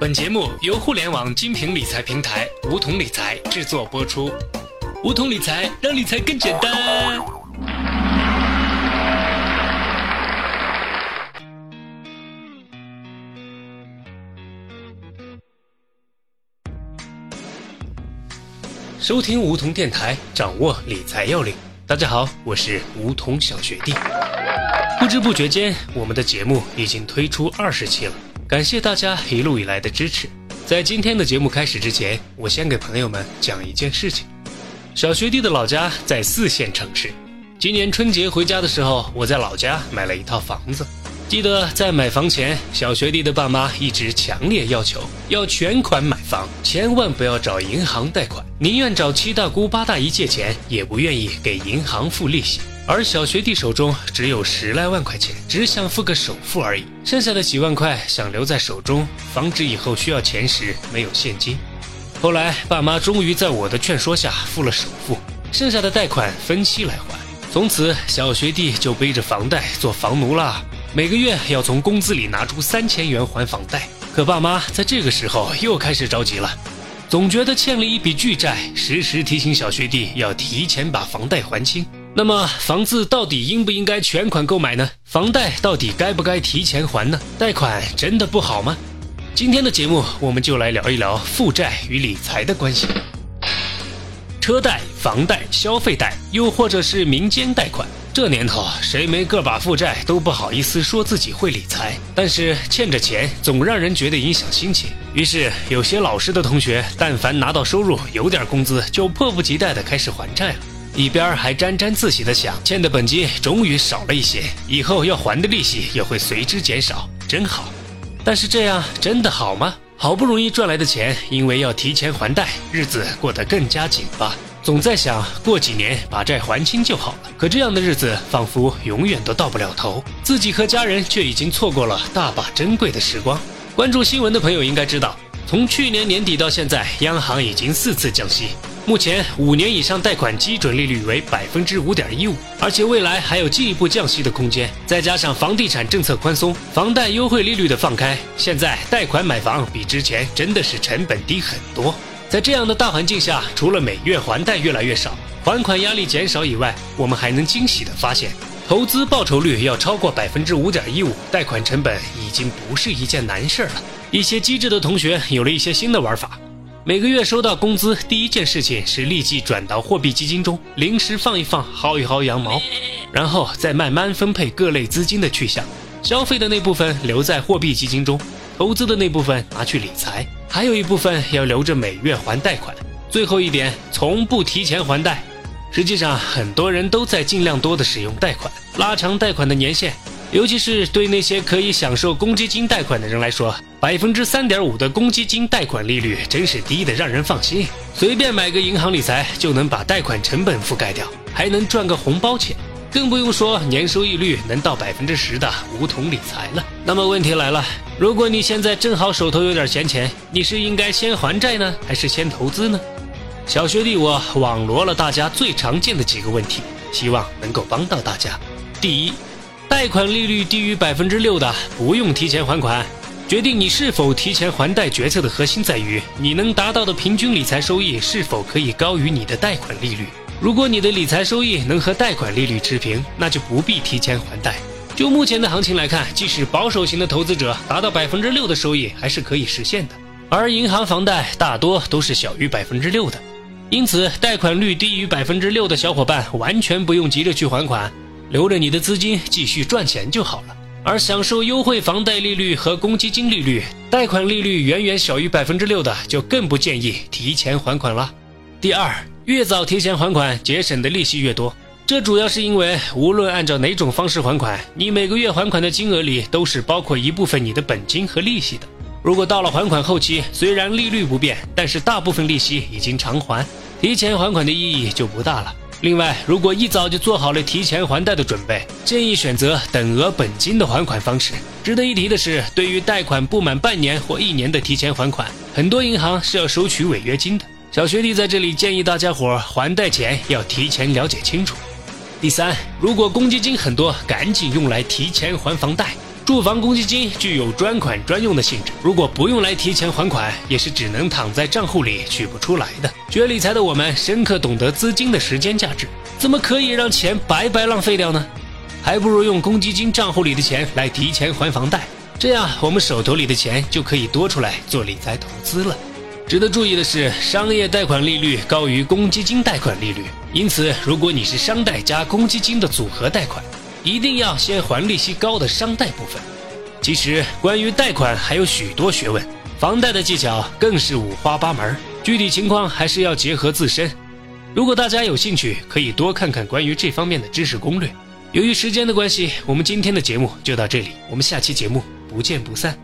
本节目由互联网精品理财平台梧桐理财制作播出。梧桐理财让理财更简单。收听梧桐电台，掌握理财要领。大家好，我是梧桐小学弟。不知不觉间，我们的节目已经推出二十期了。感谢大家一路以来的支持。在今天的节目开始之前，我先给朋友们讲一件事情。小学弟的老家在四线城市。今年春节回家的时候，我在老家买了一套房子。记得在买房前，小学弟的爸妈一直强烈要求要全款买房，千万不要找银行贷款，宁愿找七大姑八大姨借钱，也不愿意给银行付利息。而小学弟手中只有十来万块钱，只想付个首付而已，剩下的几万块想留在手中，防止以后需要钱时没有现金。后来爸妈终于在我的劝说下付了首付，剩下的贷款分期来还。从此小学弟就背着房贷做房奴了，每个月要从工资里拿出三千元还房贷。可爸妈在这个时候又开始着急了，总觉得欠了一笔巨债，时时提醒小学弟要提前把房贷还清。那么房子到底应不应该全款购买呢？房贷到底该不该提前还呢？贷款真的不好吗？今天的节目我们就来聊一聊负债与理财的关系。车贷、房贷、消费贷，又或者是民间贷款，这年头谁没个把负债都不好意思说自己会理财。但是欠着钱总让人觉得影响心情，于是有些老实的同学，但凡拿到收入有点工资，就迫不及待的开始还债了。一边还沾沾自喜地想，欠的本金终于少了一些，以后要还的利息也会随之减少，真好。但是这样真的好吗？好不容易赚来的钱，因为要提前还贷，日子过得更加紧巴，总在想过几年把债还清就好了。可这样的日子仿佛永远都到不了头，自己和家人却已经错过了大把珍贵的时光。关注新闻的朋友应该知道，从去年年底到现在，央行已经四次降息。目前五年以上贷款基准利率为百分之五点一五，而且未来还有进一步降息的空间。再加上房地产政策宽松、房贷优惠利率的放开，现在贷款买房比之前真的是成本低很多。在这样的大环境下，除了每月还贷越来越少，还款压力减少以外，我们还能惊喜地发现，投资报酬率要超过百分之五点一五，贷款成本已经不是一件难事儿了。一些机智的同学有了一些新的玩法。每个月收到工资，第一件事情是立即转到货币基金中，临时放一放，薅一薅羊毛，然后再慢慢分配各类资金的去向。消费的那部分留在货币基金中，投资的那部分拿去理财，还有一部分要留着每月还贷款。最后一点，从不提前还贷。实际上，很多人都在尽量多的使用贷款，拉长贷款的年限。尤其是对那些可以享受公积金贷款的人来说，百分之三点五的公积金贷款利率真是低的让人放心。随便买个银行理财就能把贷款成本覆盖掉，还能赚个红包钱，更不用说年收益率能到百分之十的梧桐理财了。那么问题来了，如果你现在正好手头有点闲钱，你是应该先还债呢，还是先投资呢？小学弟，我网罗了大家最常见的几个问题，希望能够帮到大家。第一。贷款利率低于百分之六的，不用提前还款。决定你是否提前还贷决策的核心在于，你能达到的平均理财收益是否可以高于你的贷款利率。如果你的理财收益能和贷款利率持平，那就不必提前还贷。就目前的行情来看，即使保守型的投资者达到百分之六的收益，还是可以实现的。而银行房贷大多都是小于百分之六的，因此贷款率低于百分之六的小伙伴，完全不用急着去还款。留着你的资金继续赚钱就好了，而享受优惠房贷利率和公积金利率、贷款利率远远小于百分之六的，就更不建议提前还款了。第二，越早提前还款，节省的利息越多。这主要是因为，无论按照哪种方式还款，你每个月还款的金额里都是包括一部分你的本金和利息的。如果到了还款后期，虽然利率不变，但是大部分利息已经偿还，提前还款的意义就不大了。另外，如果一早就做好了提前还贷的准备，建议选择等额本金的还款方式。值得一提的是，对于贷款不满半年或一年的提前还款，很多银行是要收取违约金的。小学弟在这里建议大家伙还贷前要提前了解清楚。第三，如果公积金很多，赶紧用来提前还房贷。住房公积金具有专款专用的性质，如果不用来提前还款，也是只能躺在账户里取不出来的。学理财的我们深刻懂得资金的时间价值，怎么可以让钱白白浪费掉呢？还不如用公积金账户里的钱来提前还房贷，这样我们手头里的钱就可以多出来做理财投资了。值得注意的是，商业贷款利率高于公积金贷款利率，因此如果你是商贷加公积金的组合贷款。一定要先还利息高的商贷部分。其实，关于贷款还有许多学问，房贷的技巧更是五花八门，具体情况还是要结合自身。如果大家有兴趣，可以多看看关于这方面的知识攻略。由于时间的关系，我们今天的节目就到这里，我们下期节目不见不散。